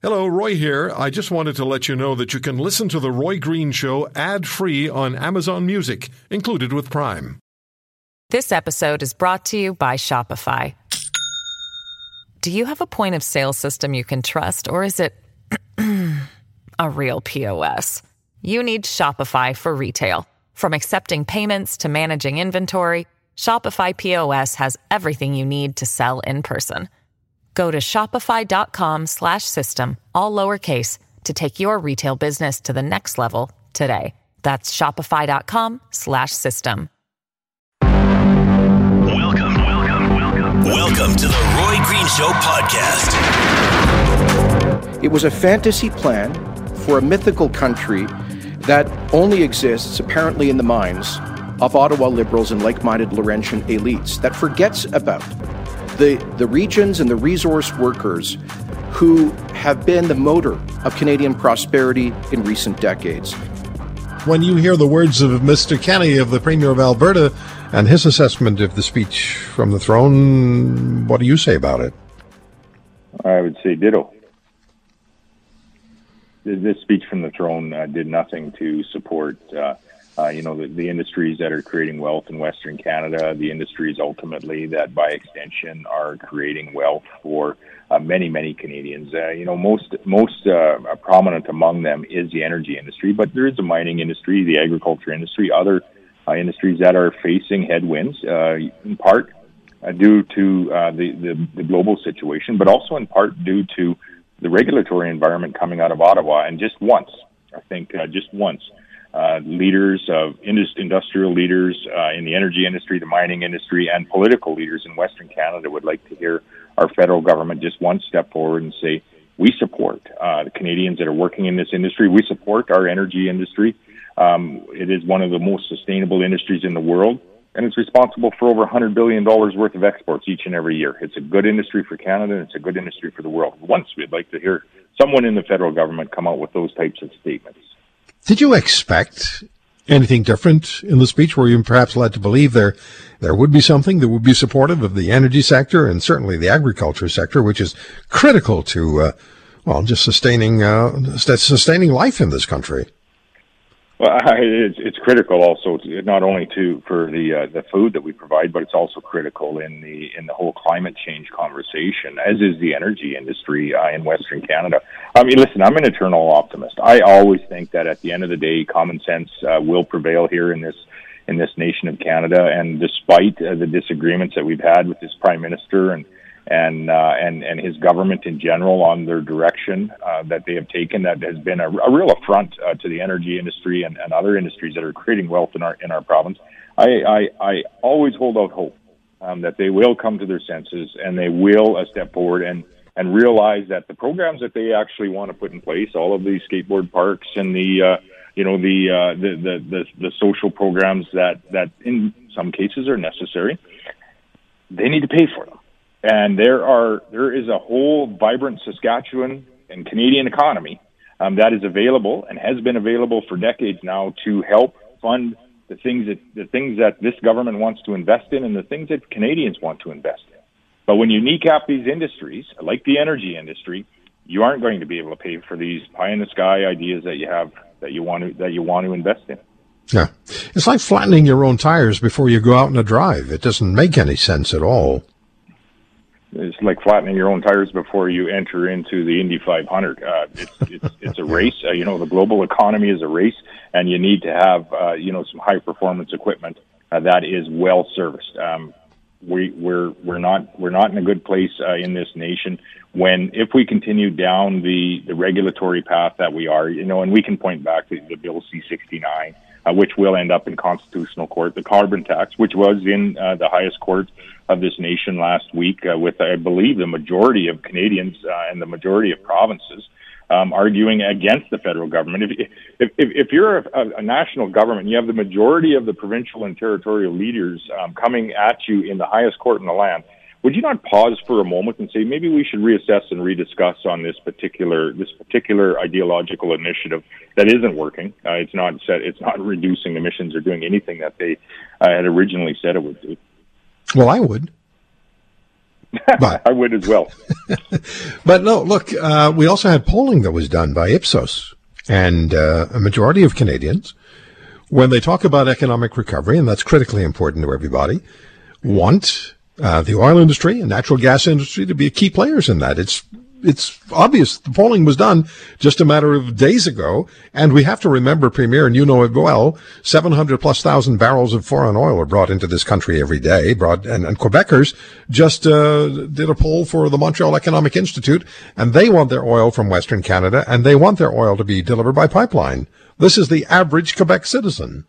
Hello, Roy here. I just wanted to let you know that you can listen to The Roy Green Show ad free on Amazon Music, included with Prime. This episode is brought to you by Shopify. Do you have a point of sale system you can trust, or is it a real POS? You need Shopify for retail. From accepting payments to managing inventory, Shopify POS has everything you need to sell in person. Go to shopify.com slash system, all lowercase, to take your retail business to the next level today. That's shopify.com slash system. Welcome, welcome, welcome. Welcome to the Roy Green Show podcast. It was a fantasy plan for a mythical country that only exists apparently in the minds of Ottawa Liberals and like minded Laurentian elites that forgets about the, the regions and the resource workers who have been the motor of Canadian prosperity in recent decades. When you hear the words of Mr. Kenney, of the Premier of Alberta and his assessment of the speech from the throne, what do you say about it? I would say ditto. This speech from the throne uh, did nothing to support uh, uh, you know, the, the, industries that are creating wealth in Western Canada, the industries ultimately that by extension are creating wealth for uh, many, many Canadians. Uh, you know, most, most uh, prominent among them is the energy industry, but there is the mining industry, the agriculture industry, other uh, industries that are facing headwinds, uh, in part due to the, the, the global situation, but also in part due to the regulatory environment coming out of Ottawa. And just once, I think just once, uh, leaders of indus- industrial leaders uh, in the energy industry, the mining industry, and political leaders in Western Canada would like to hear our federal government just one step forward and say, we support uh, the Canadians that are working in this industry. We support our energy industry. Um, it is one of the most sustainable industries in the world, and it's responsible for over $100 billion worth of exports each and every year. It's a good industry for Canada, and it's a good industry for the world. Once we'd like to hear someone in the federal government come out with those types of statements. Did you expect anything different in the speech? Were you perhaps led to believe there there would be something that would be supportive of the energy sector and certainly the agriculture sector, which is critical to uh, well, just sustaining uh, sustaining life in this country? Well, I, it's, it's critical also to, not only to for the uh, the food that we provide, but it's also critical in the in the whole climate change conversation, as is the energy industry uh, in Western Canada. I mean, listen, I'm an eternal optimist. I always think that at the end of the day, common sense uh, will prevail here in this in this nation of Canada. And despite uh, the disagreements that we've had with this prime minister and and uh, and and his government in general on their direction uh, that they have taken that has been a, a real affront uh, to the energy industry and, and other industries that are creating wealth in our in our province. I I, I always hold out hope um, that they will come to their senses and they will uh, step forward and and realize that the programs that they actually want to put in place, all of these skateboard parks and the uh, you know the, uh, the the the the social programs that that in some cases are necessary, they need to pay for them and there are there is a whole vibrant Saskatchewan and Canadian economy um, that is available and has been available for decades now to help fund the things that the things that this government wants to invest in and the things that Canadians want to invest in. But when you kneecap these industries, like the energy industry, you aren't going to be able to pay for these pie in the sky ideas that you have that you want to that you want to invest in. Yeah. It's like flattening your own tires before you go out on a drive. It doesn't make any sense at all it's like flattening your own tires before you enter into the Indy 500. Uh, it's, it's, it's a race. Uh, you know, the global economy is a race, and you need to have, uh, you know, some high performance equipment uh, that is well serviced. Um, we, we're, we're not, we're not in a good place uh, in this nation when, if we continue down the, the regulatory path that we are, you know, and we can point back to the Bill C-69, uh, which will end up in constitutional court, the carbon tax, which was in uh, the highest court of this nation last week, uh, with I believe the majority of Canadians uh, and the majority of provinces um, arguing against the federal government. If if, if you're a, a, national government, you have the majority of the provincial and territorial leaders um, coming at you in the highest court in the land. Would you not pause for a moment and say maybe we should reassess and rediscuss on this particular this particular ideological initiative that isn't working? Uh, it's not set. It's not reducing emissions or doing anything that they uh, had originally said it would do. Well, I would. But, I would as well. but no, look, uh, we also had polling that was done by Ipsos, and uh, a majority of Canadians, when they talk about economic recovery, and that's critically important to everybody, want uh, the oil industry and natural gas industry to be key players in that. It's it's obvious the polling was done just a matter of days ago. And we have to remember, Premier, and you know it well, 700 plus thousand barrels of foreign oil are brought into this country every day. Brought, and, and Quebecers just uh, did a poll for the Montreal Economic Institute, and they want their oil from Western Canada, and they want their oil to be delivered by pipeline. This is the average Quebec citizen.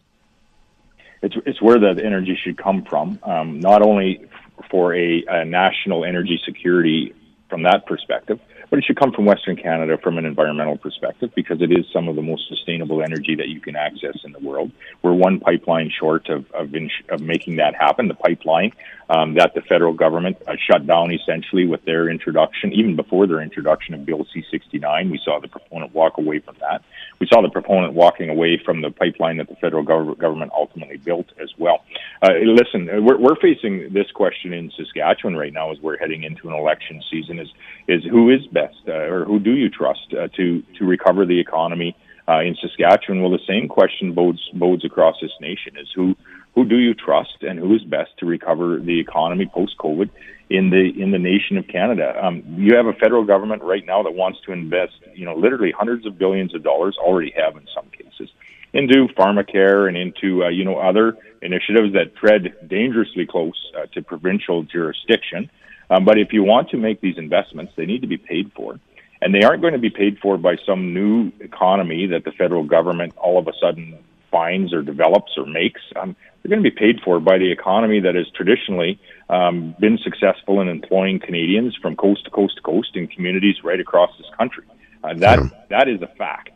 It's, it's where that energy should come from, um, not only for a, a national energy security from that perspective, but it should come from Western Canada from an environmental perspective because it is some of the most sustainable energy that you can access in the world. We're one pipeline short of of, ins- of making that happen. The pipeline um, that the federal government uh, shut down essentially with their introduction, even before their introduction of Bill C-69, we saw the proponent walk away from that. We saw the proponent walking away from the pipeline that the federal gov- government ultimately built as well. Uh, listen, we're, we're facing this question in Saskatchewan right now as we're heading into an election season: is is who is best, uh, or who do you trust uh, to to recover the economy uh, in Saskatchewan? Well, the same question bodes bodes across this nation: is who who do you trust and who is best to recover the economy post COVID in the in the nation of Canada? Um, you have a federal government right now that wants to invest, you know, literally hundreds of billions of dollars, already have in some cases, into pharmacare and into uh, you know other initiatives that tread dangerously close uh, to provincial jurisdiction. Um, but if you want to make these investments, they need to be paid for. And they aren't going to be paid for by some new economy that the federal government all of a sudden finds or develops or makes. Um, they're going to be paid for by the economy that has traditionally um, been successful in employing Canadians from coast to coast to coast in communities right across this country. Uh, that yeah. that is a fact.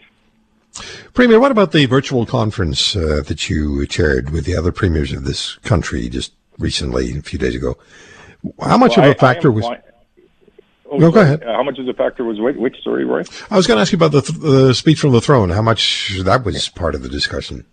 Premier, what about the virtual conference uh, that you chaired with the other premiers of this country just recently, a few days ago? How much well, of a factor was? Oh, no, go ahead. Uh, how much of a factor was which, which story, Roy? I was going to ask you about the, th- the speech from the throne. How much that was part of the discussion?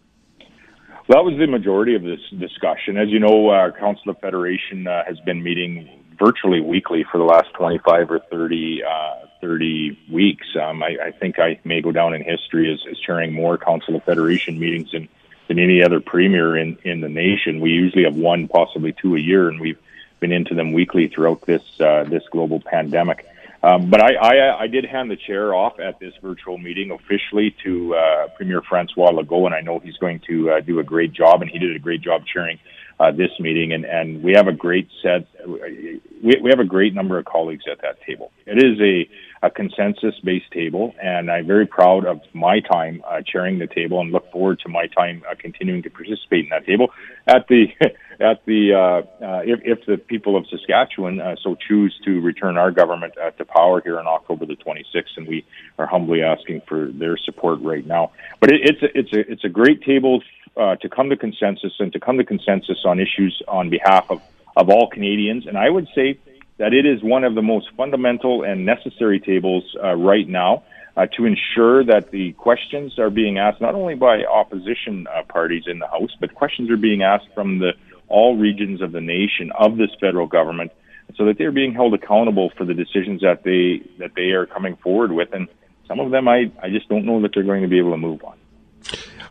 Well, that was the majority of this discussion. As you know, our Council of Federation uh, has been meeting virtually weekly for the last 25 or 30, uh, 30 weeks. Um, I, I, think I may go down in history as, as chairing more Council of Federation meetings than, than any other premier in, in the nation. We usually have one, possibly two a year, and we've been into them weekly throughout this uh, this global pandemic. Um, but I, I, I did hand the chair off at this virtual meeting officially to uh, Premier Francois Legault, and I know he's going to uh, do a great job, and he did a great job chairing uh, this meeting. And, and we have a great set, we, we have a great number of colleagues at that table. It is a a consensus-based table, and I'm very proud of my time uh, chairing the table, and look forward to my time uh, continuing to participate in that table. At the at the uh, uh, if, if the people of Saskatchewan uh, so choose to return our government uh, to power here on October the 26th, and we are humbly asking for their support right now. But it, it's a, it's a it's a great table to come to consensus and to come to consensus on issues on behalf of of all Canadians, and I would say that it is one of the most fundamental and necessary tables uh, right now uh, to ensure that the questions are being asked not only by opposition uh, parties in the House, but questions are being asked from the all regions of the nation of this federal government, so that they're being held accountable for the decisions that they that they are coming forward with, and some of them I I just don't know that they're going to be able to move on.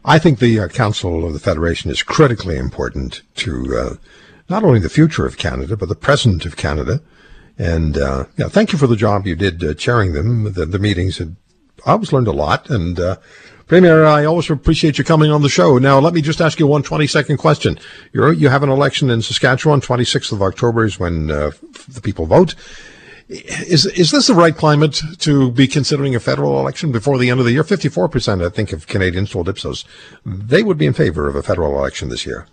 I think the uh, Council of the Federation is critically important to uh, not only the future of Canada, but the present of Canada. And uh, yeah, thank you for the job you did uh, chairing them, the, the meetings. And I always learned a lot. And uh, Premier, I always appreciate you coming on the show. Now, let me just ask you one 20 second question. You're, you have an election in Saskatchewan, 26th of October is when uh, the people vote. Is is this the right climate to be considering a federal election before the end of the year? Fifty four percent, I think, of Canadians told Ipsos they would be in favor of a federal election this year.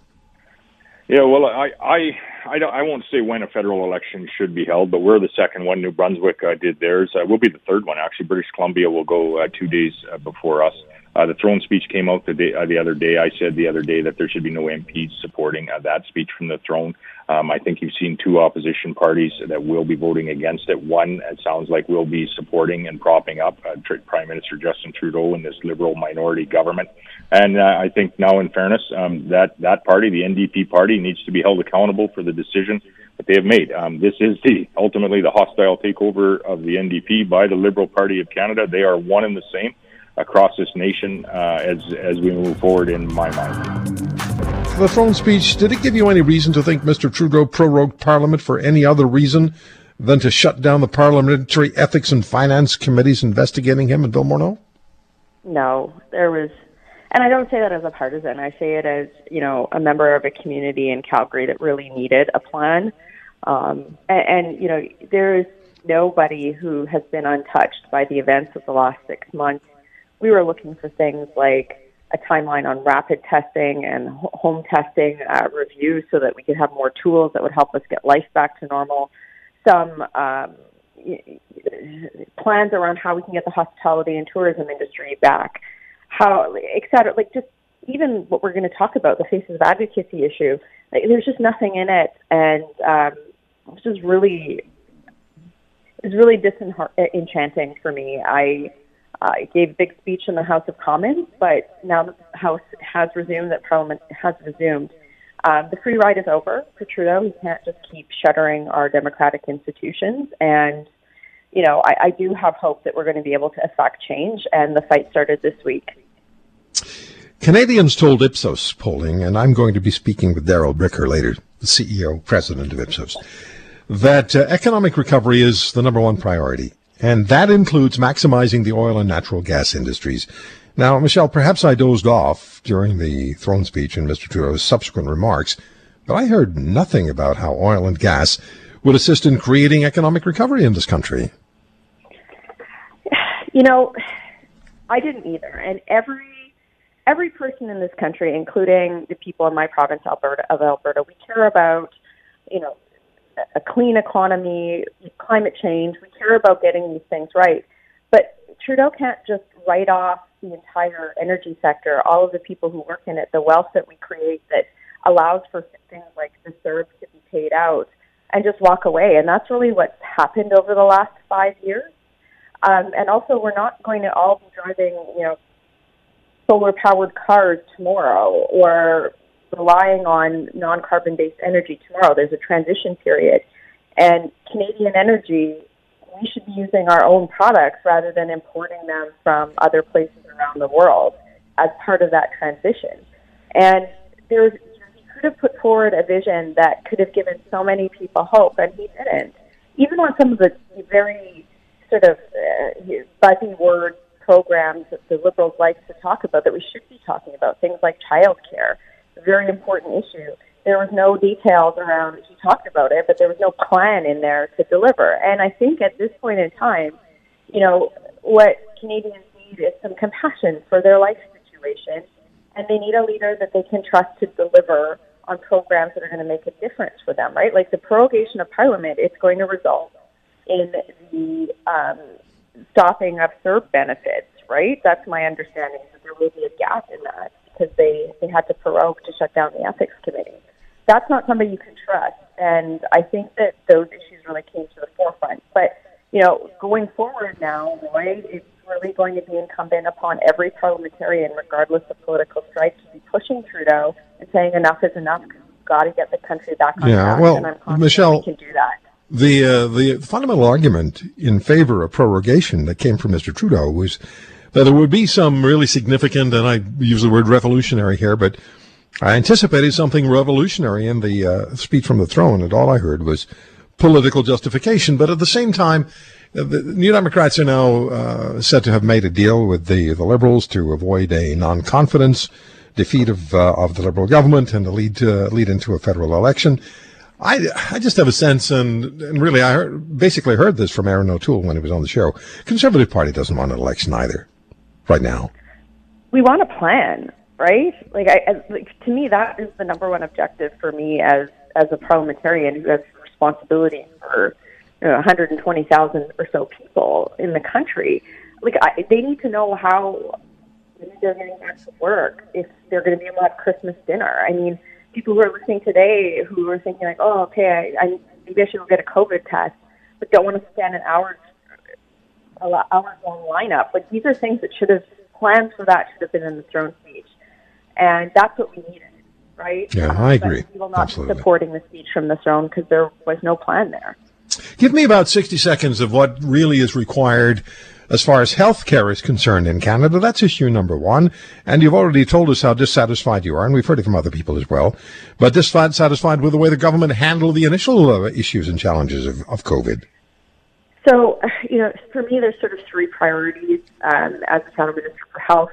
Yeah, well, I I I, don't, I won't say when a federal election should be held, but we're the second one. New Brunswick uh, did theirs. Uh, we'll be the third one, actually. British Columbia will go uh, two days uh, before us. Uh, the throne speech came out the, day, uh, the other day. I said the other day that there should be no MPs supporting uh, that speech from the throne. Um, I think you've seen two opposition parties that will be voting against it. One, it sounds like, will be supporting and propping up uh, Prime Minister Justin Trudeau and this Liberal minority government. And uh, I think now, in fairness, um, that that party, the NDP party, needs to be held accountable for the decision that they have made. Um, this is the ultimately the hostile takeover of the NDP by the Liberal Party of Canada. They are one and the same across this nation uh, as as we move forward. In my mind, the throne speech did it give you any reason to think Mr. Trudeau prorogued Parliament for any other reason than to shut down the parliamentary ethics and finance committees investigating him and Bill Morneau? No, there was and I don't say that as a partisan. I say it as you know a member of a community in Calgary that really needed a plan. Um, and, and you know there is nobody who has been untouched by the events of the last six months. We were looking for things like a timeline on rapid testing and home testing uh, review so that we could have more tools that would help us get life back to normal. Some um, plans around how we can get the hospitality and tourism industry back how, et cetera, like just even what we're going to talk about, the faces of advocacy issue, like, there's just nothing in it. And um, it's just really, it's really disenchanting for me. I, I gave a big speech in the House of Commons, but now that the House has resumed, that Parliament has resumed, um, the free ride is over for Trudeau. He can't just keep shuttering our democratic institutions. And, you know, I, I do have hope that we're going to be able to effect change, and the fight started this week. Canadians told Ipsos polling, and I'm going to be speaking with Darrell Bricker later, the CEO, president of Ipsos, that uh, economic recovery is the number one priority. And that includes maximizing the oil and natural gas industries. Now, Michelle, perhaps I dozed off during the throne speech and Mr. Trudeau's subsequent remarks, but I heard nothing about how oil and gas would assist in creating economic recovery in this country. You know, I didn't either. And every every person in this country, including the people in my province, Alberta of Alberta, we care about, you know, a clean economy, climate change. We care about getting these things right. But Trudeau can't just write off the entire energy sector, all of the people who work in it, the wealth that we create that allows for things like the CERB to be paid out, and just walk away. And that's really what's happened over the last five years. Um, and also, we're not going to all be driving, you know, solar powered cars tomorrow or relying on non carbon based energy tomorrow. There's a transition period. And Canadian energy, we should be using our own products rather than importing them from other places around the world as part of that transition. And there's, he could have put forward a vision that could have given so many people hope, and he didn't. Even on some of the very sort of uh, buzzy words programs that the Liberals like to talk about that we should be talking about, things like childcare, very important issue. There was no details around, he talked about it, but there was no plan in there to deliver. And I think at this point in time, you know, what Canadians need is some compassion for their life situation, and they need a leader that they can trust to deliver on programs that are going to make a difference for them, right? Like the prorogation of Parliament, it's going to result in the um, stopping of CERB benefits, right? That's my understanding that there will be a gap in that because they, they had to prorogue to shut down the ethics committee. That's not somebody you can trust. And I think that those issues really came to the forefront. But, you know, going forward now, Roy, it's really going to be incumbent upon every parliamentarian, regardless of political stripe, to be pushing Trudeau and saying enough is enough because we've got to get the country back on yeah, track. Well, and I'm Michelle, we can do that. The uh, the fundamental argument in favor of prorogation that came from Mr. Trudeau was that there would be some really significant, and I use the word revolutionary here, but I anticipated something revolutionary in the uh, speech from the throne, and all I heard was political justification. But at the same time, uh, the New Democrats are now uh, said to have made a deal with the, the Liberals to avoid a non-confidence defeat of uh, of the Liberal government and to lead to, lead into a federal election. I, I just have a sense, and, and really, I heard, basically heard this from Erin O'Toole when he was on the show. Conservative Party doesn't want an election either, right now. We want a plan, right? Like, I, like to me, that is the number one objective for me as as a parliamentarian who has responsibility for you know, 120,000 or so people in the country. Like, I, they need to know how they're getting back to work, if they're going to be able to have Christmas dinner. I mean people who are listening today who are thinking like, oh, okay, I, I maybe I should go get a COVID test, but don't want to stand an hour, a hours long lineup. Like these are things that should have plans for that should have been in the throne speech, and that's what we needed. right? Yeah, I agree. But will not Absolutely. supporting the speech from the throne because there was no plan there. Give me about 60 seconds of what really is required as far as health care is concerned in Canada. That's issue number one. And you've already told us how dissatisfied you are, and we've heard it from other people as well. But dissatisfied with the way the government handled the initial uh, issues and challenges of, of COVID. So, you know, for me, there's sort of three priorities um, as the federal minister for health.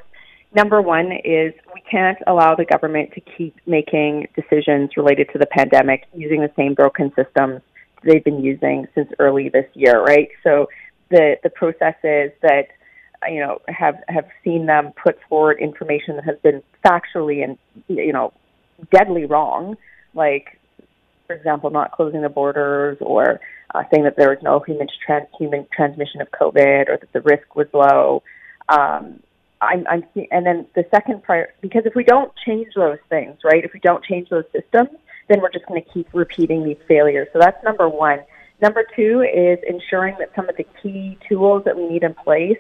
Number one is we can't allow the government to keep making decisions related to the pandemic using the same broken systems they've been using since early this year, right? So the the processes that you know have have seen them put forward information that has been factually and you know deadly wrong, like for example, not closing the borders or uh, saying that there was no human trans- human transmission of COVID or that the risk was low. Um, I'm, I'm, and then the second part, because if we don't change those things, right? If we don't change those systems, then we're just going to keep repeating these failures. So that's number one. Number two is ensuring that some of the key tools that we need in place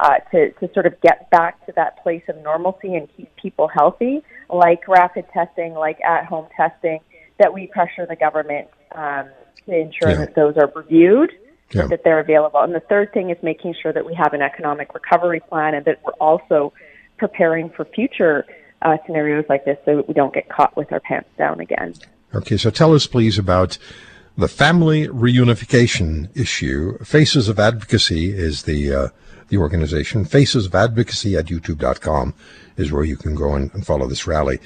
uh, to, to sort of get back to that place of normalcy and keep people healthy, like rapid testing, like at home testing, that we pressure the government um, to ensure Yeah. that those are reviewed, Yeah. that they're available. And the third thing is making sure that we have an economic recovery plan and that we're also preparing for future uh, scenarios like this so that we don't get caught with our pants down again. Okay, so tell us, please, about the family reunification issue. Faces of Advocacy is the uh, the organization. Faces of Advocacy at YouTube.com is where you can go and, and follow this rally.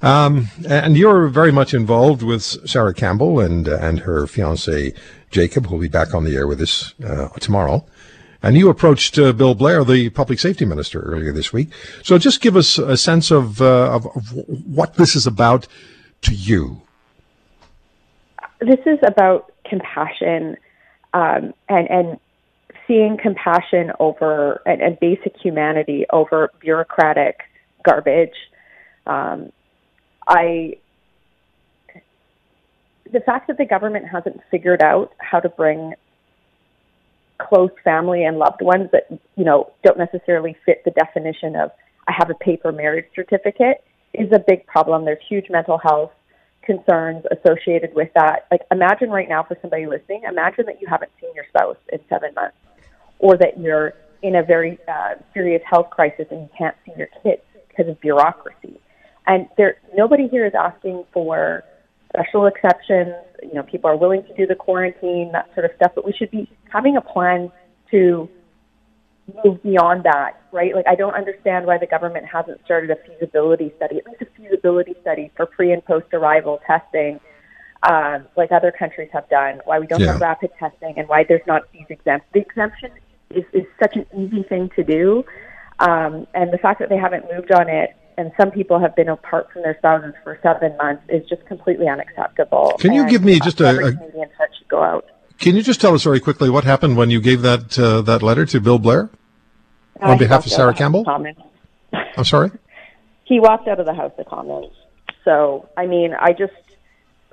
Um, and you're very much involved with Sarah Campbell and uh, and her fiance Jacob, who will be back on the air with us uh, tomorrow. And you approached uh, Bill Blair, the public safety minister, earlier this week. So just give us a sense of, uh, of, of what this is about to you. this is about compassion um, and and seeing compassion over and, and basic humanity over bureaucratic garbage. Um, I the fact that the government hasn't figured out how to bring close family and loved ones that you know don't necessarily fit the definition of I have a paper marriage certificate is a big problem. There's huge mental health concerns associated with that. Like, imagine right now for somebody listening, imagine that you haven't seen your spouse in seven months, or that you're in a very uh, serious health crisis and you can't see your kids because of bureaucracy. And there, nobody here is asking for special exceptions. You know, people are willing to do the quarantine, that sort of stuff, but we should be having a plan to move beyond that, right? Like, I don't understand why the government hasn't started a feasibility study, at least a feasibility study for pre and post arrival testing, um, like other countries have done. Why we don't Yeah. have rapid testing, and why there's not these exemptions. The exemption is, is such an easy thing to do, um, and the fact that they haven't moved on it. And some people have been apart from their spouses for seven months is just completely unacceptable. Can you And, give me just a- a- should go out. Can you just tell us very quickly what happened when you gave that uh, that letter to Bill Blair on Uh, he behalf of Sarah Campbell? I'm sorry. he walked out of the House of Commons. So, I mean, I just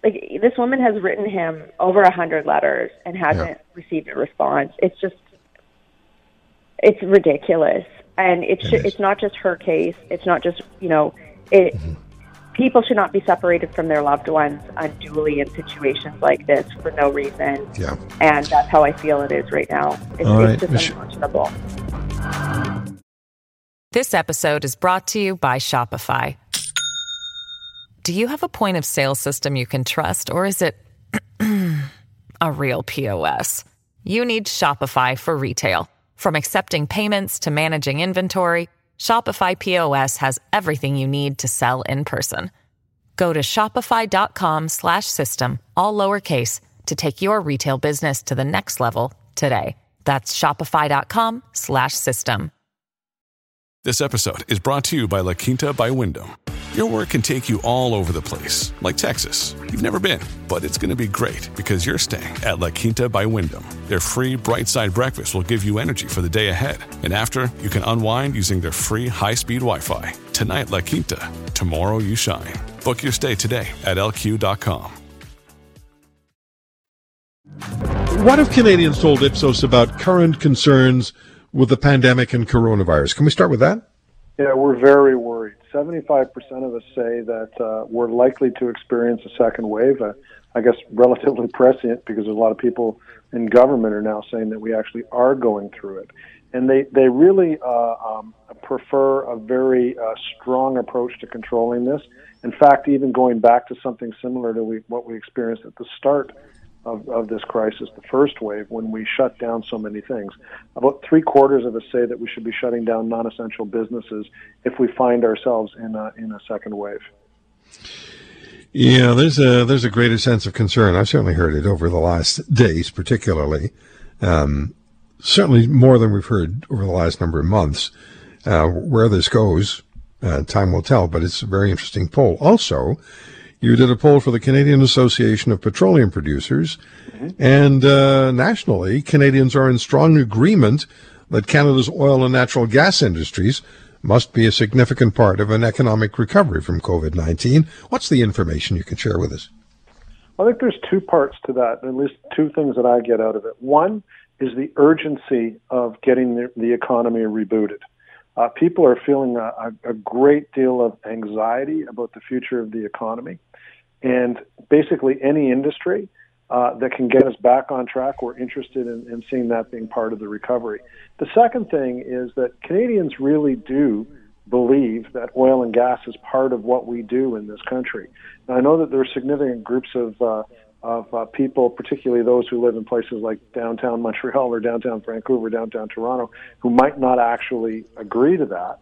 like this woman has written him over a hundred letters and hasn't Yeah. received a response. It's just, it's ridiculous, and it's It is. it's not just her case. It's not just you know, it. Mm-hmm. People should not be separated from their loved ones unduly in situations like this for no reason. Yeah. And that's how I feel it is right now. It's, All right, it's just Mich- unconscionable. This episode is brought to you by Shopify. Do you have a point of sale system you can trust, or is it a real POS? You need Shopify for retail. From accepting payments to managing inventory, Shopify POS has everything you need to sell in person. Go to shopify.com slash system, all lowercase, to take your retail business to the next level today. That's shopify.com slash system. This episode is brought to you by La Quinta by Wyndham. Your work can take you all over the place, like Texas. You've never been, but it's going to be great because you're staying at La Quinta by Wyndham. Their free bright side breakfast will give you energy for the day ahead. And after, you can unwind using their free high speed Wi Fi. Tonight, La Quinta. Tomorrow, you shine. Book your stay today at lq.com. What have Canadians told Ipsos about current concerns with the pandemic and coronavirus? Can we start with that? Yeah, we're very worried. 75% of us say that uh, we're likely to experience a second wave. Uh, I guess relatively prescient because a lot of people in government are now saying that we actually are going through it. And they, they really uh, um, prefer a very uh, strong approach to controlling this. In fact, even going back to something similar to we, what we experienced at the start of, of this crisis, the first wave, when we shut down so many things. About three quarters of us say that we should be shutting down non essential businesses if we find ourselves in a, in a second wave. Yeah, there's a there's a greater sense of concern. I've certainly heard it over the last days, particularly. Um, certainly more than we've heard over the last number of months. Uh, where this goes, uh, time will tell. But it's a very interesting poll. Also, you did a poll for the Canadian Association of Petroleum Producers, mm-hmm. and uh, nationally, Canadians are in strong agreement that Canada's oil and natural gas industries must be a significant part of an economic recovery from COVID 19. What's the information you can share with us? I think there's two parts to that, at least two things that I get out of it. One is the urgency of getting the, the economy rebooted. Uh, people are feeling a, a, great deal of anxiety about the future of the economy. And basically, any industry uh, that can get us back on track, we're interested in, in seeing that being part of the recovery. The second thing is that Canadians really do believe that oil and gas is part of what we do in this country. Now, I know that there are significant groups of uh, of uh, people, particularly those who live in places like downtown Montreal or downtown Vancouver, downtown Toronto, who might not actually agree to that.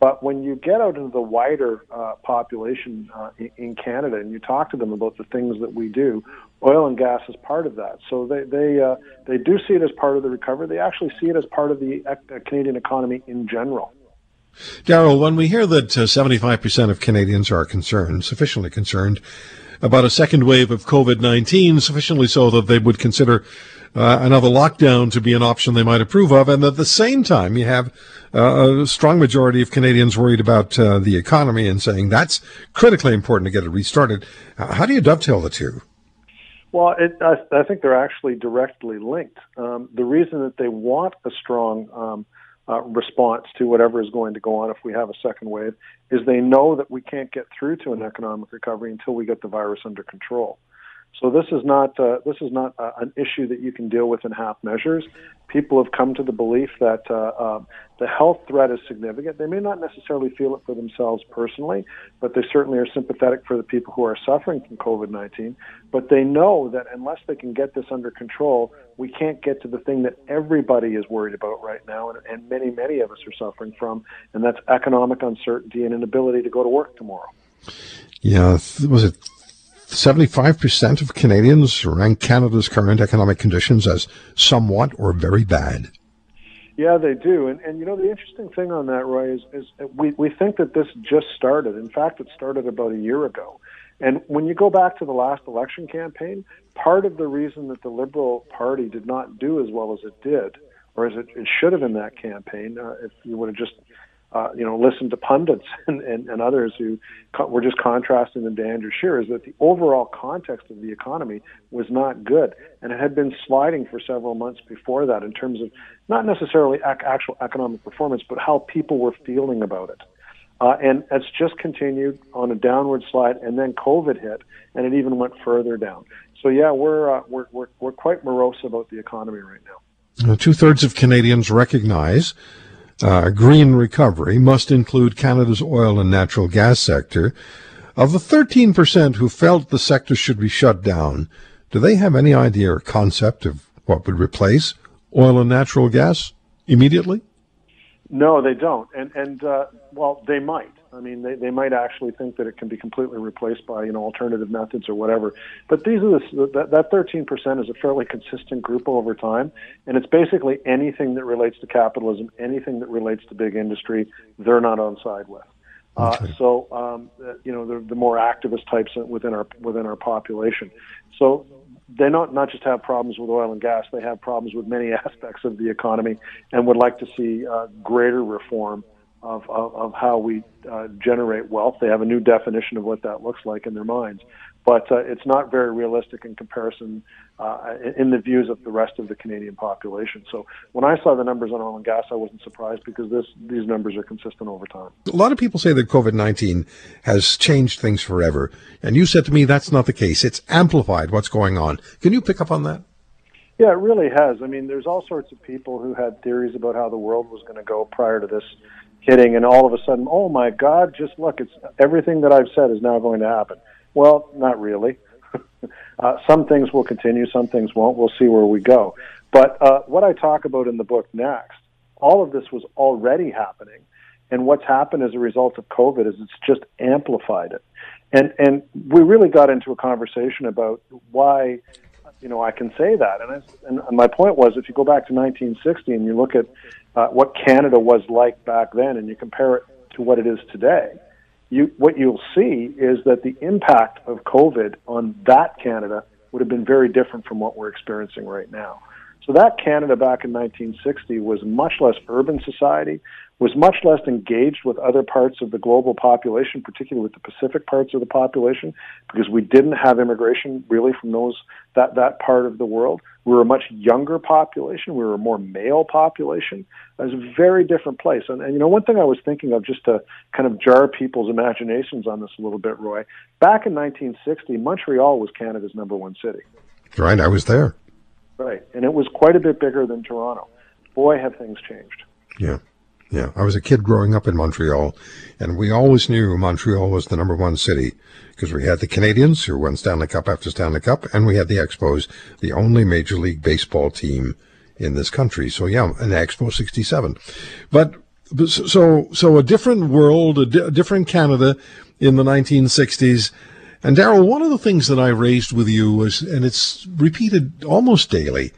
But when you get out into the wider uh, population uh, in Canada and you talk to them about the things that we do, oil and gas is part of that. So they they uh, they do see it as part of the recovery. They actually see it as part of the Canadian economy in general. Darrell, when we hear that 75% uh, of Canadians are concerned, sufficiently concerned, about a second wave of COVID 19, sufficiently so that they would consider uh, another lockdown to be an option they might approve of. And at the same time, you have uh, a strong majority of Canadians worried about uh, the economy and saying that's critically important to get it restarted. How do you dovetail the two? Well, it, I, I, think they're actually directly linked. Um, the reason that they want a strong um, uh, response to whatever is going to go on if we have a second wave is they know that we can't get through to an economic recovery until we get the virus under control. So this is not uh, this is not uh, an issue that you can deal with in half measures. People have come to the belief that uh, uh, the health threat is significant. They may not necessarily feel it for themselves personally, but they certainly are sympathetic for the people who are suffering from COVID-19. But they know that unless they can get this under control, we can't get to the thing that everybody is worried about right now, and, and many many of us are suffering from, and that's economic uncertainty and inability to go to work tomorrow. Yeah, was it 75% of Canadians rank Canada's current economic conditions as somewhat or very bad. Yeah, they do. And, and you know, the interesting thing on that, Roy, is, is we, we think that this just started. In fact, it started about a year ago. And when you go back to the last election campaign, part of the reason that the Liberal Party did not do as well as it did, or as it, it should have in that campaign, uh, if you would have just uh, you know, listen to pundits and, and, and others who co- were just contrasting them to Andrew Scheer is that the overall context of the economy was not good. And it had been sliding for several months before that in terms of not necessarily ac- actual economic performance, but how people were feeling about it. Uh, and it's just continued on a downward slide, and then COVID hit, and it even went further down. So yeah, we're uh, we're, we're we're quite morose about the economy right now. Two thirds of Canadians recognize uh, green recovery must include Canada's oil and natural gas sector. Of the 13% who felt the sector should be shut down, do they have any idea or concept of what would replace oil and natural gas immediately? No, they don't. And, and uh, well, they might. I mean, they, they might actually think that it can be completely replaced by you know alternative methods or whatever. But these are the, that that 13% is a fairly consistent group over time, and it's basically anything that relates to capitalism, anything that relates to big industry, they're not on side with. Uh, okay. So um, you know the, the more activist types within our within our population. So they not not just have problems with oil and gas; they have problems with many aspects of the economy, and would like to see uh, greater reform of, of, of how we uh, generate wealth. They have a new definition of what that looks like in their minds. but uh, it's not very realistic in comparison uh, in the views of the rest of the Canadian population. So when I saw the numbers on oil and gas, I wasn't surprised because this these numbers are consistent over time. A lot of people say that COVID nineteen has changed things forever, and you said to me that's not the case. It's amplified what's going on. Can you pick up on that? Yeah, it really has. I mean, there's all sorts of people who had theories about how the world was going to go prior to this hitting, and all of a sudden, oh my God, just look, it's everything that I've said is now going to happen. Well, not really. uh, some things will continue, some things won't. We'll see where we go. But uh, what I talk about in the book next, all of this was already happening, and what's happened as a result of COVID is it's just amplified it. And and we really got into a conversation about why you know, I can say that. And, I, and my point was, if you go back to 1960 and you look at uh, what Canada was like back then, and you compare it to what it is today, you what you'll see is that the impact of COVID on that Canada would have been very different from what we're experiencing right now. So that Canada back in 1960 was much less urban society, was much less engaged with other parts of the global population, particularly with the Pacific parts of the population, because we didn't have immigration really from those that that part of the world. We were a much younger population. We were a more male population. It was a very different place. And, and you know, one thing I was thinking of just to kind of jar people's imaginations on this a little bit, Roy. Back in 1960, Montreal was Canada's number one city. Right, I was there. Right, and it was quite a bit bigger than Toronto. Boy, have things changed. Yeah. Yeah, I was a kid growing up in Montreal, and we always knew Montreal was the number one city because we had the Canadiens, who won Stanley Cup after Stanley Cup, and we had the Expos, the only Major League Baseball team in this country. So yeah, an Expo '67, but so so a different world, a, di- a different Canada in the 1960s. And Darrell, one of the things that I raised with you was, and it's repeated almost daily,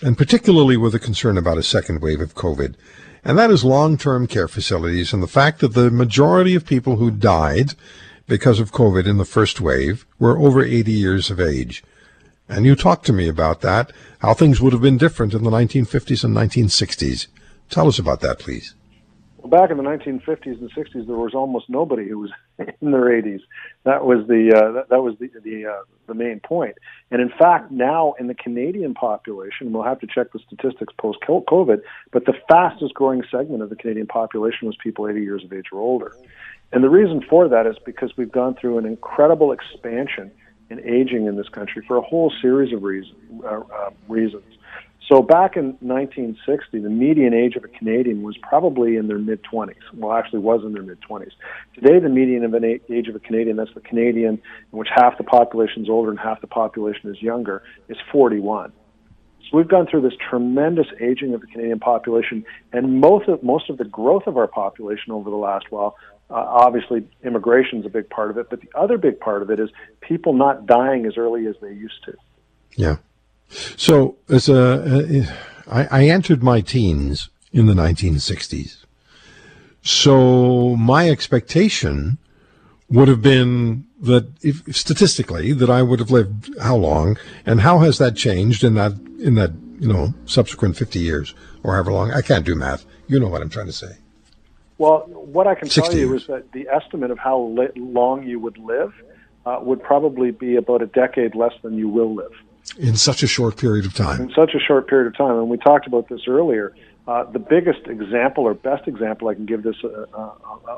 and particularly with a concern about a second wave of COVID and that is long-term care facilities and the fact that the majority of people who died because of COVID in the first wave were over 80 years of age. And you talked to me about that, how things would have been different in the 1950s and 1960s. Tell us about that, please. Well, back in the 1950s and 60s, there was almost nobody who was in their 80s. That was the uh, that, that was the the uh, the main point. And in fact, now in the Canadian population, we'll have to check the statistics post COVID, but the fastest growing segment of the Canadian population was people 80 years of age or older. And the reason for that is because we've gone through an incredible expansion in aging in this country for a whole series of reason, uh, uh, reasons. So back in 1960, the median age of a Canadian was probably in their mid 20s. Well, actually, was in their mid 20s. Today, the median of an age of a Canadian, that's the Canadian in which half the population is older and half the population is younger, is 41. So we've gone through this tremendous aging of the Canadian population, and most of most of the growth of our population over the last while. Uh, obviously, immigration is a big part of it, but the other big part of it is people not dying as early as they used to. Yeah. So, as a, I, I entered my teens in the 1960s. So, my expectation would have been that if, statistically that I would have lived how long, and how has that changed in that in that you know subsequent 50 years or however long? I can't do math. You know what I'm trying to say. Well, what I can tell you years. is that the estimate of how long you would live uh, would probably be about a decade less than you will live in such a short period of time. In such a short period of time, and we talked about this earlier. Uh, the biggest example or best example I can give this uh, uh,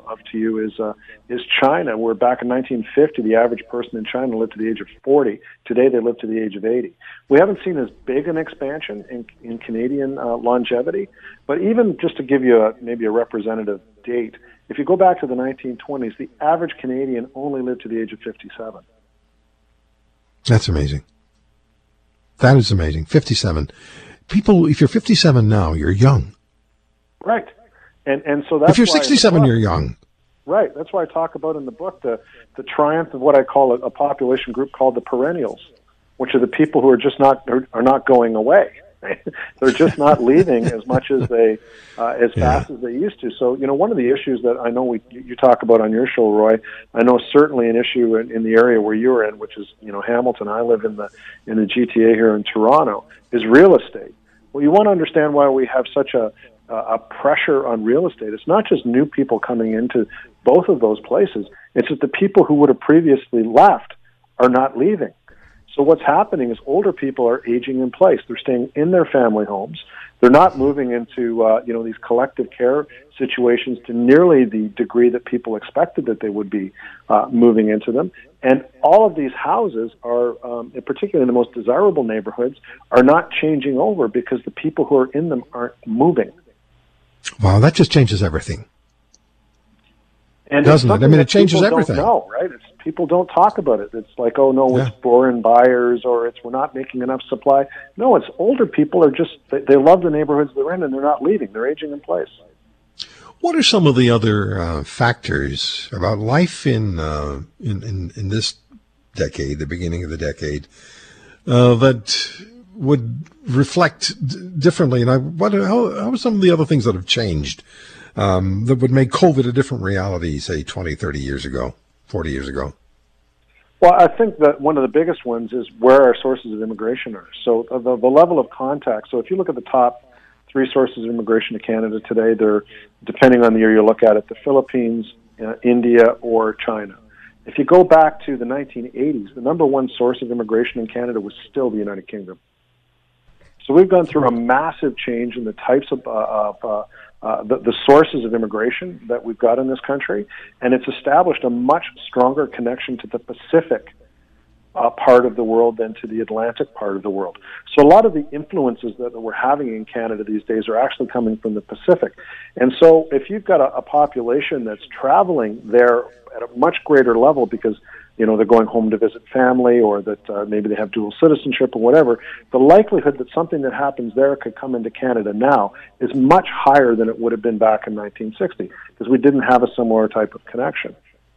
of to you is uh, is China, where back in 1950 the average person in China lived to the age of 40. Today they live to the age of 80. We haven't seen as big an expansion in, in Canadian uh, longevity, but even just to give you a, maybe a representative date, if you go back to the 1920s, the average Canadian only lived to the age of 57. That's amazing. That is amazing. 57. People, if you're 57 now, you're young. Right. And, and so that's If you're 67, book, you're young. Right. That's why I talk about in the book the, the triumph of what I call a, a population group called the perennials, which are the people who are just not, are, are not going away. They're just not leaving as much as they, uh, as yeah. fast as they used to. So, you know, one of the issues that I know we you talk about on your show, Roy, I know certainly an issue in, in the area where you're in, which is you know Hamilton. I live in the in the GTA here in Toronto. Is real estate. Well, you want to understand why we have such a a pressure on real estate. It's not just new people coming into both of those places. It's that the people who would have previously left are not leaving. So what's happening is older people are aging in place. They're staying in their family homes. They're not moving into uh, you know these collective care situations to nearly the degree that people expected that they would be uh, moving into them. And all of these houses are, um, particularly in the most desirable neighborhoods, are not changing over because the people who are in them aren't moving. Wow, that just changes everything. And doesn't it? I mean, it changes everything. No, right? It's, people don't talk about it. It's like, oh no, yeah. it's foreign buyers, or it's we're not making enough supply. No, it's older people are just they, they love the neighborhoods they're in, and they're not leaving. They're aging in place. What are some of the other uh, factors about life in, uh, in, in in this decade, the beginning of the decade, uh, that would reflect d- differently? And I, what how, how are some of the other things that have changed? um, that would make COVID a different reality, say 20, 30 years ago, 40 years ago? Well, I think that one of the biggest ones is where our sources of immigration are. So uh, the, the level of contact. So if you look at the top three sources of immigration to Canada today, they're depending on the year you look at it, the Philippines, uh, India, or China. If you go back to the 1980s, the number one source of immigration in Canada was still the United Kingdom. So we've gone through a massive change in the types of, uh, of uh, uh, the, the sources of immigration that we've got in this country, and it's established a much stronger connection to the Pacific uh, part of the world than to the Atlantic part of the world. So a lot of the influences that we're having in Canada these days are actually coming from the Pacific. And so if you've got a, a population that's traveling there at a much greater level because you know they're going home to visit family or that uh, maybe they have dual citizenship or whatever the likelihood that something that happens there could come into canada now is much higher than it would have been back in 1960 because we didn't have a similar type of connection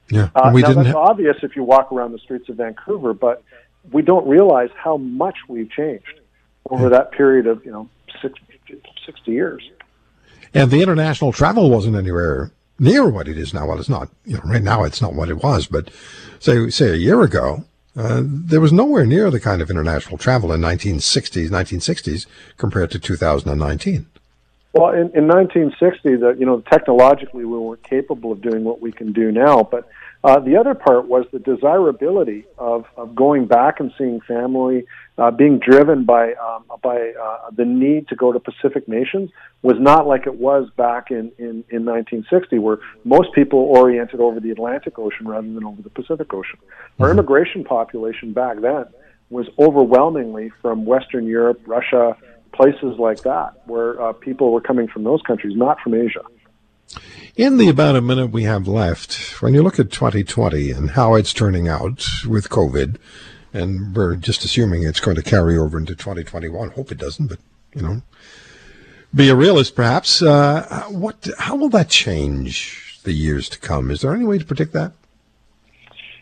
yeah uh, we now didn't that's ha- obvious if you walk around the streets of vancouver but we don't realize how much we've changed over yeah. that period of you know 60, 60 years and the international travel wasn't anywhere near what it is now. Well, it's not, you know, right now it's not what it was, but say, say a year ago, uh, there was nowhere near the kind of international travel in 1960s, 1960s compared to 2019. Well, in, in 1960, the, you know, technologically we weren't capable of doing what we can do now, but uh, the other part was the desirability of, of going back and seeing family, uh, being driven by um, by uh, the need to go to Pacific nations was not like it was back in, in, in 1960, where most people oriented over the Atlantic Ocean rather than over the Pacific Ocean. Our mm-hmm. immigration population back then was overwhelmingly from Western Europe, Russia, places like that, where uh, people were coming from those countries, not from Asia. In the about a minute we have left, when you look at 2020 and how it's turning out with COVID, and we're just assuming it's going to carry over into 2021. Hope it doesn't, but you know, be a realist perhaps. Uh, what? How will that change the years to come? Is there any way to predict that?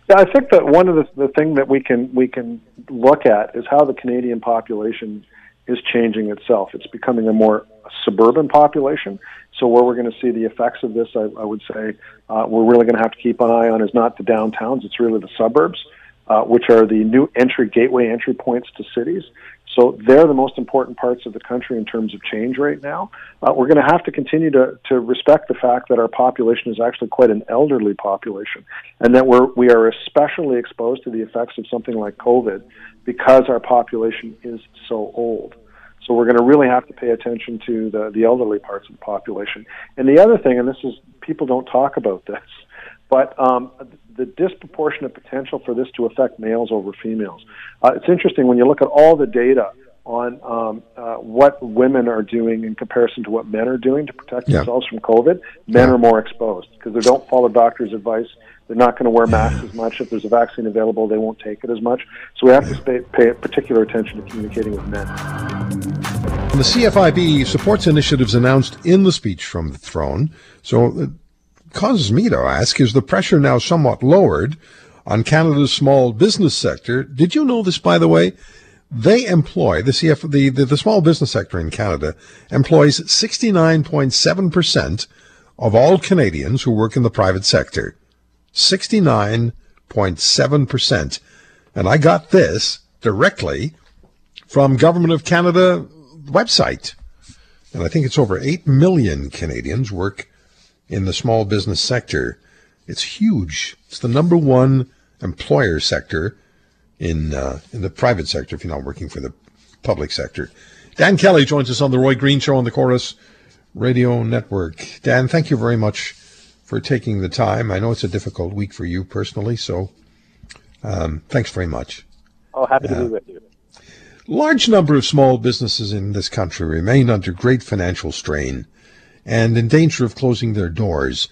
Yeah, I think that one of the the thing that we can we can look at is how the Canadian population is changing itself. It's becoming a more suburban population. So where we're going to see the effects of this, I, I would say, uh, we're really going to have to keep an eye on is not the downtowns; it's really the suburbs uh, which are the new entry gateway entry points to cities. So they're the most important parts of the country in terms of change right now. Uh, we're going to have to continue to, to respect the fact that our population is actually quite an elderly population, and that we're we are especially exposed to the effects of something like COVID because our population is so old. So we're going to really have to pay attention to the, the elderly parts of the population. And the other thing, and this is people don't talk about this, but um, the disproportionate potential for this to affect males over females. Uh, it's interesting when you look at all the data on um, uh, what women are doing in comparison to what men are doing to protect yeah. themselves from COVID. Men yeah. are more exposed because they don't follow doctors' advice. They're not going to wear masks as much. If there's a vaccine available, they won't take it as much. So we have to pay, pay particular attention to communicating with men. The CFIB supports initiatives announced in the speech from the throne. So uh, causes me to ask is the pressure now somewhat lowered on Canada's small business sector. Did you know this, by the way? They employ the CF, the, the, the small business sector in Canada employs 69.7% of all Canadians who work in the private sector. 69.7%. And I got this directly from Government of Canada website. And I think it's over 8 million Canadians work in the small business sector. It's huge. It's the number one employer sector in uh, in the private sector if you're not working for the public sector. Dan Kelly joins us on the Roy Green Show on the Corus Radio Network. Dan, thank you very much for taking the time. I know it's a difficult week for you personally, so um, thanks very much. Oh, happy to uh, be with you. Large number of small businesses in this country remain under great financial strain and in danger of closing their doors.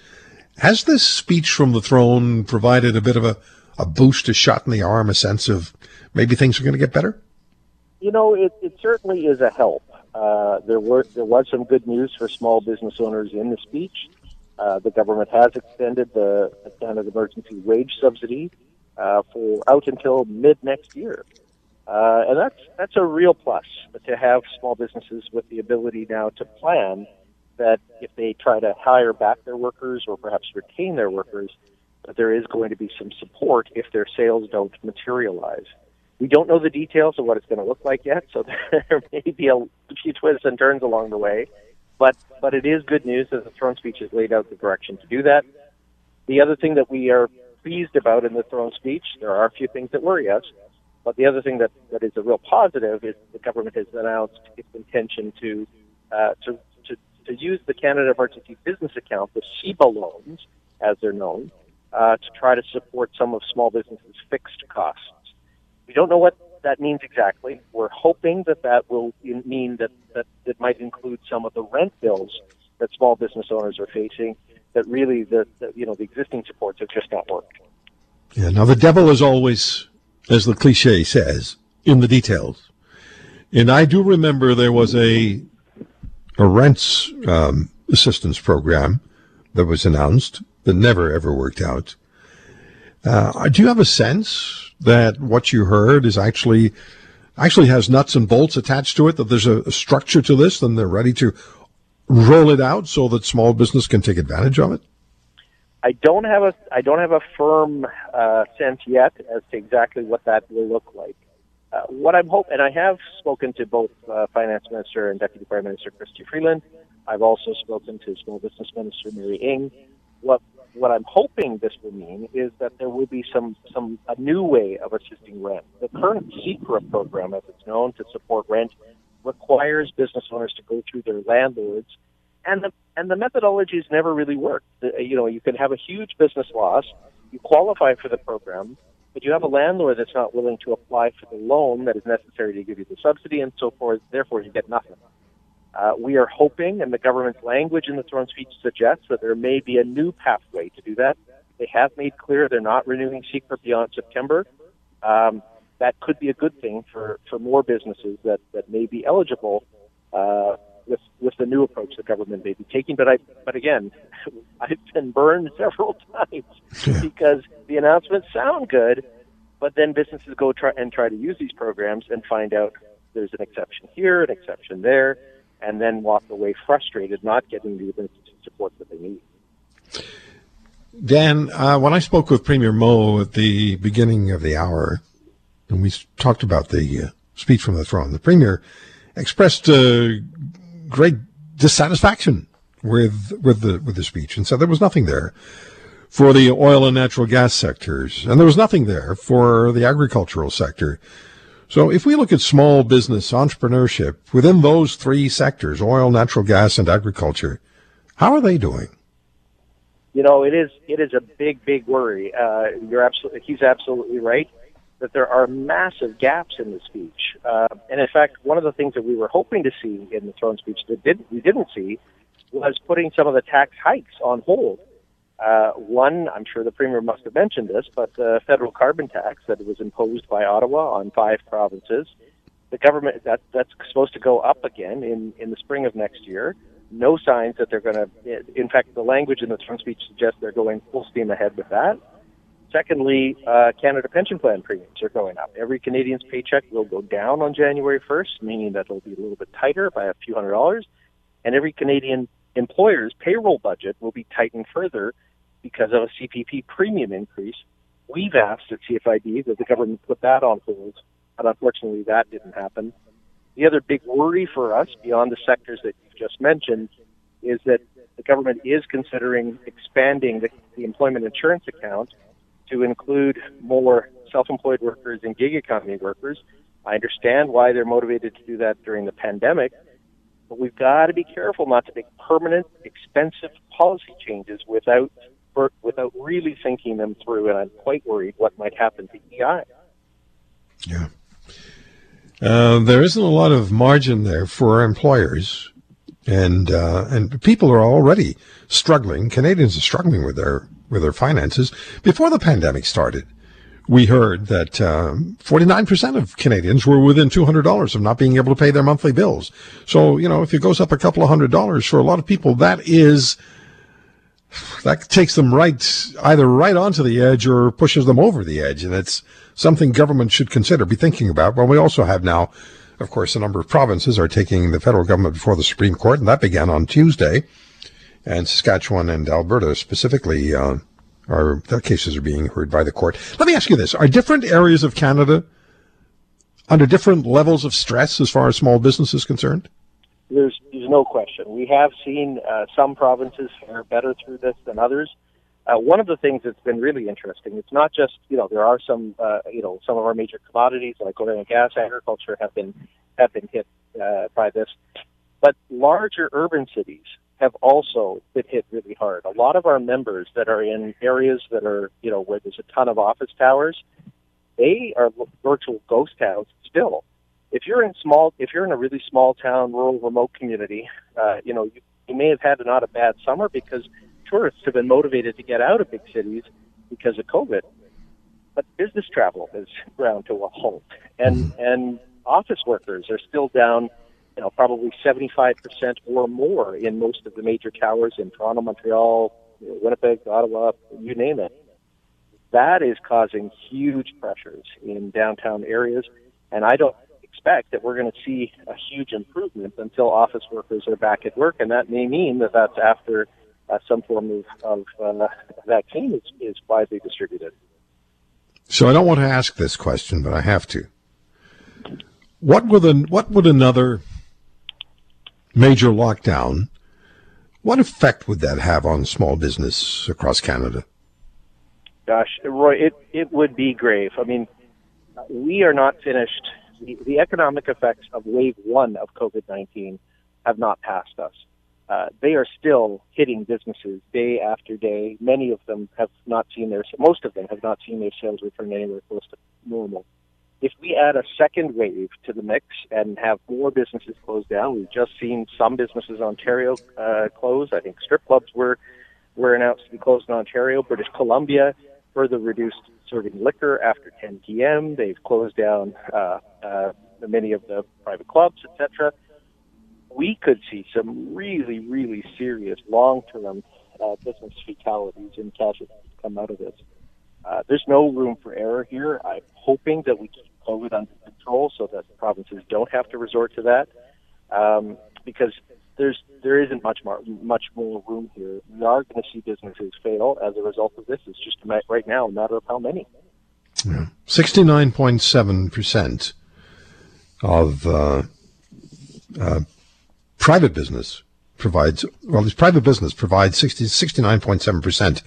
Has this speech from the throne provided a bit of a, a boost, a shot in the arm, a sense of maybe things are going to get better? You know, it, it certainly is a help. Uh, there were there was some good news for small business owners in the speech. Uh, the government has extended the Canada Emergency Wage Subsidy uh, for out until mid next year, uh, and that's that's a real plus to have small businesses with the ability now to plan that if they try to hire back their workers or perhaps retain their workers, that there is going to be some support if their sales don't materialize. We don't know the details of what it's going to look like yet, so there may be a few twists and turns along the way. But but it is good news that the throne speech has laid out the direction to do that. The other thing that we are pleased about in the throne speech, there are a few things that worry us, but the other thing that, that is a real positive is the government has announced its intention to uh, to, to to use the Canada Emergency Business Account, the CEBA loans, as they're known, uh, to try to support some of small businesses' fixed costs. We don't know what that means exactly. We're hoping that that will mean that, that it might include some of the rent bills that small business owners are facing. That really, the, the you know the existing supports have just not worked. Yeah. Now the devil is always, as the cliche says, in the details. And I do remember there was a a rents um, assistance program that was announced that never ever worked out. Uh, do you have a sense that what you heard is actually actually has nuts and bolts attached to it? That there's a, a structure to this, and they're ready to roll it out so that small business can take advantage of it? I don't have a I don't have a firm uh, sense yet as to exactly what that will look like. Uh, what I'm hoping, and I have spoken to both uh, Finance Minister and Deputy Prime Minister Chrystia Freeland. I've also spoken to Small Business Minister Mary Ng. What what I'm hoping this will mean is that there will be some, some a new way of assisting rent. The current CECRA program, as it's known, to support rent, requires business owners to go through their landlords, and the and the methodology has never really worked. The, you know, you can have a huge business loss, you qualify for the program, but you have a landlord that's not willing to apply for the loan that is necessary to give you the subsidy and so forth. Therefore, you get nothing. Uh, we are hoping, and the government's language in the throne speech suggests that there may be a new pathway to do that. They have made clear they're not renewing CECRA beyond September. Um, that could be a good thing for, for more businesses that, that may be eligible uh, with with the new approach the government may be taking. But I but again, I've been burned several times because the announcements sound good, but then businesses go try and try to use these programs and find out there's an exception here, an exception there and then walk away frustrated, not getting the support that they need. Dan, uh, when I spoke with Premier Moe at the beginning of the hour, and we talked about the uh, speech from the throne, the Premier expressed uh, great dissatisfaction with with the with the speech and said there was nothing there for the oil and natural gas sectors, and there was nothing there for the agricultural sector. So if we look at small business entrepreneurship within those three sectors, oil, natural gas, and agriculture, how are they doing? You know, it is it is a big, big worry. Uh, you're absolutely he's absolutely right that there are massive gaps in the speech. Uh, and in fact, one of the things that we were hoping to see in the throne speech that did we didn't see was putting some of the tax hikes on hold. Uh, one, I'm sure the Premier must have mentioned this, but the federal carbon tax that was imposed by Ottawa on five provinces, the government that that's supposed to go up again in in the spring of next year. No signs that they're going to. In fact, the language in the throne speech suggests they're going full steam ahead with that. Secondly, uh, Canada Pension Plan premiums are going up. Every Canadian's paycheck will go down on January 1st, meaning that it'll be a little bit tighter by a few hundred dollars. And every Canadian employer's payroll budget will be tightened further because of a CPP premium increase. We've asked at CFIB that the government put that on hold, but unfortunately that didn't happen. The other big worry for us, beyond the sectors that you've just mentioned, is that the government is considering expanding the, the employment insurance account to include more self-employed workers and gig economy workers. I understand why they're motivated to do that during the pandemic, but we've got to be careful not to make permanent, expensive policy changes without without really thinking them through. And I'm quite worried what might happen to EI. Yeah. Uh, there isn't a lot of margin there for employers, and uh, and people are already struggling. Canadians are struggling with their with their finances. Before the pandemic started, we heard that um, 49% of Canadians were within $200 of not being able to pay their monthly bills. So, you know, if it goes up a couple of hundred dollars for a lot of people, that is, that takes them right, either right onto the edge or pushes them over the edge. And it's something government should consider, be thinking about. Well, we also have now, of course, a number of provinces are taking the federal government before the Supreme Court, and that began on Tuesday. And Saskatchewan and Alberta specifically, uh, are their cases are being heard by the court. Let me ask you this: Are different areas of Canada under different levels of stress as far as small business is concerned? There's, there's no question. We have seen uh, some provinces fare better through this than others. Uh, one of the things that's been really interesting, it's not just, you know, there are some, uh, you know, some of our major commodities like oil and gas, agriculture have been, have been hit uh, by this. But larger urban cities have also been hit really hard. A lot of our members that are in areas that are, you know, where there's a ton of office towers, they are virtual ghost towns still. If you're in small, if you're in a really small town, rural, remote community, uh, you know, you, you may have had not a bad summer because tourists have been motivated to get out of big cities because of COVID. But business travel is ground to a halt, and and office workers are still down you know, probably 75% or more in most of the major towers in Toronto, Montreal, Winnipeg, Ottawa, you name it. That is causing huge pressures in downtown areas, and I don't expect that we're going to see a huge improvement until office workers are back at work, and that may mean that that's after uh, some form of, of uh, vaccine is, is widely distributed. So I don't want to ask this question, but I have to. What would an, what would another major lockdown, what effect would that have on small business across Canada? Gosh, Roy, it, it would be grave. I mean, we are not finished. The, the economic effects of wave one of COVID 19 have not passed us. Uh, they are still hitting businesses day after day. Many of them have not seen their, most of them have not seen their sales return anywhere close to normal if we add a second wave to the mix and have more businesses close down, we've just seen some businesses in Ontario uh, close. I think strip clubs were were announced to be closed in Ontario. British Columbia further reduced serving liquor after 10 p.m. They've closed down uh, uh, many of the private clubs, etc. We could see some really, really serious long-term uh, business fatalities and casualties come out of this. Uh, there's no room for error here. I'm hoping that we keep COVID under control so that provinces don't have to resort to that, um, because there's there isn't much more much more room here. We are going to see businesses fail as a result of this. It's just right now a matter of how many. Seven percent of uh, uh, private business provides well, this private business provides 69.7 percent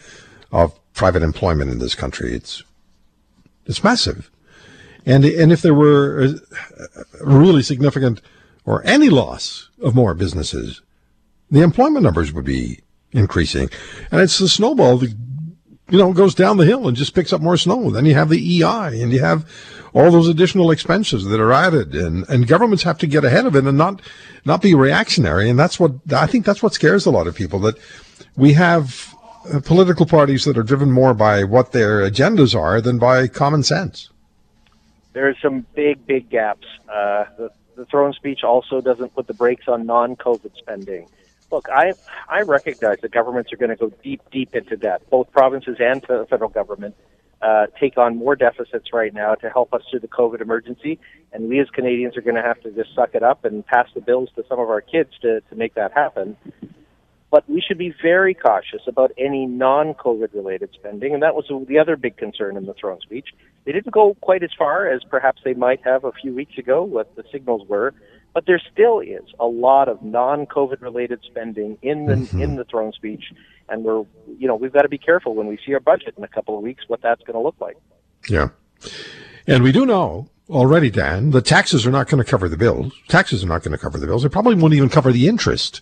of private employment in this country. It's it's massive, and and if there were a, really significant or any loss of more businesses, the employment numbers would be increasing, and it's the snowball that you know goes down the hill and just picks up more snow. Then you have the EI, and you have all those additional expenses that are added, and and governments have to get ahead of it and not not be reactionary, and that's what I think that's what scares a lot of people that we have political parties that are driven more by what their agendas are than by common sense. There are some big, big gaps. Uh, the, the throne speech also doesn't put the brakes on non-COVID spending. Look, I I recognize that governments are going to go deep, deep into debt. Both provinces and the federal government uh, take on more deficits right now to help us through the COVID emergency, and we as Canadians are going to have to just suck it up and pass the bills to some of our kids to to make that happen. But we should be very cautious about any non-COVID related spending, and that was the other big concern in the throne speech. They didn't go quite as far as perhaps they might have a few weeks ago, what the signals were, but there still is a lot of non-COVID related spending in the mm-hmm. in the throne speech, and we're you know we've got to be careful when we see our budget in a couple of weeks what that's going to look like. Yeah. And we do know already, Dan, the taxes are not going to cover the bills. Taxes are not going to cover the bills. They probably won't even cover the interest.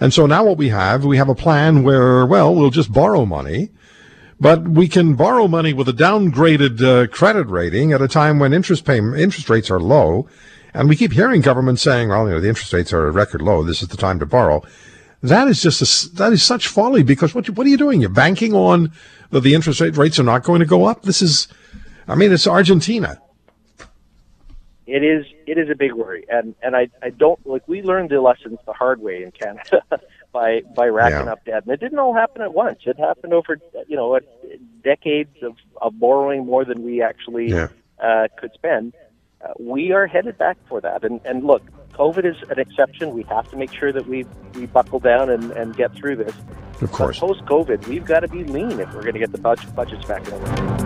And so now what we have, we have a plan where, well, we'll just borrow money, but we can borrow money with a downgraded uh, credit rating at a time when interest interest rates are low. And we keep hearing government saying, well, you know, the interest rates are at record low. This is the time to borrow. That is just a, that is such folly because what what are you doing? You're banking on that the interest rate rates are not going to go up. This is, I mean, it's Argentina. It is it is a big worry, and and I I don't like we learned the lessons the hard way in Canada by by racking Yeah. up debt, and it didn't all happen at once. It happened over you know decades of of borrowing more than we actually Yeah. uh, could spend. Uh, we are headed back for that, and and look, COVID is an exception. We have to make sure that we we buckle down and and get through this. Of course. Post COVID, we've got to be lean if we're going to get the budget, budgets back in order.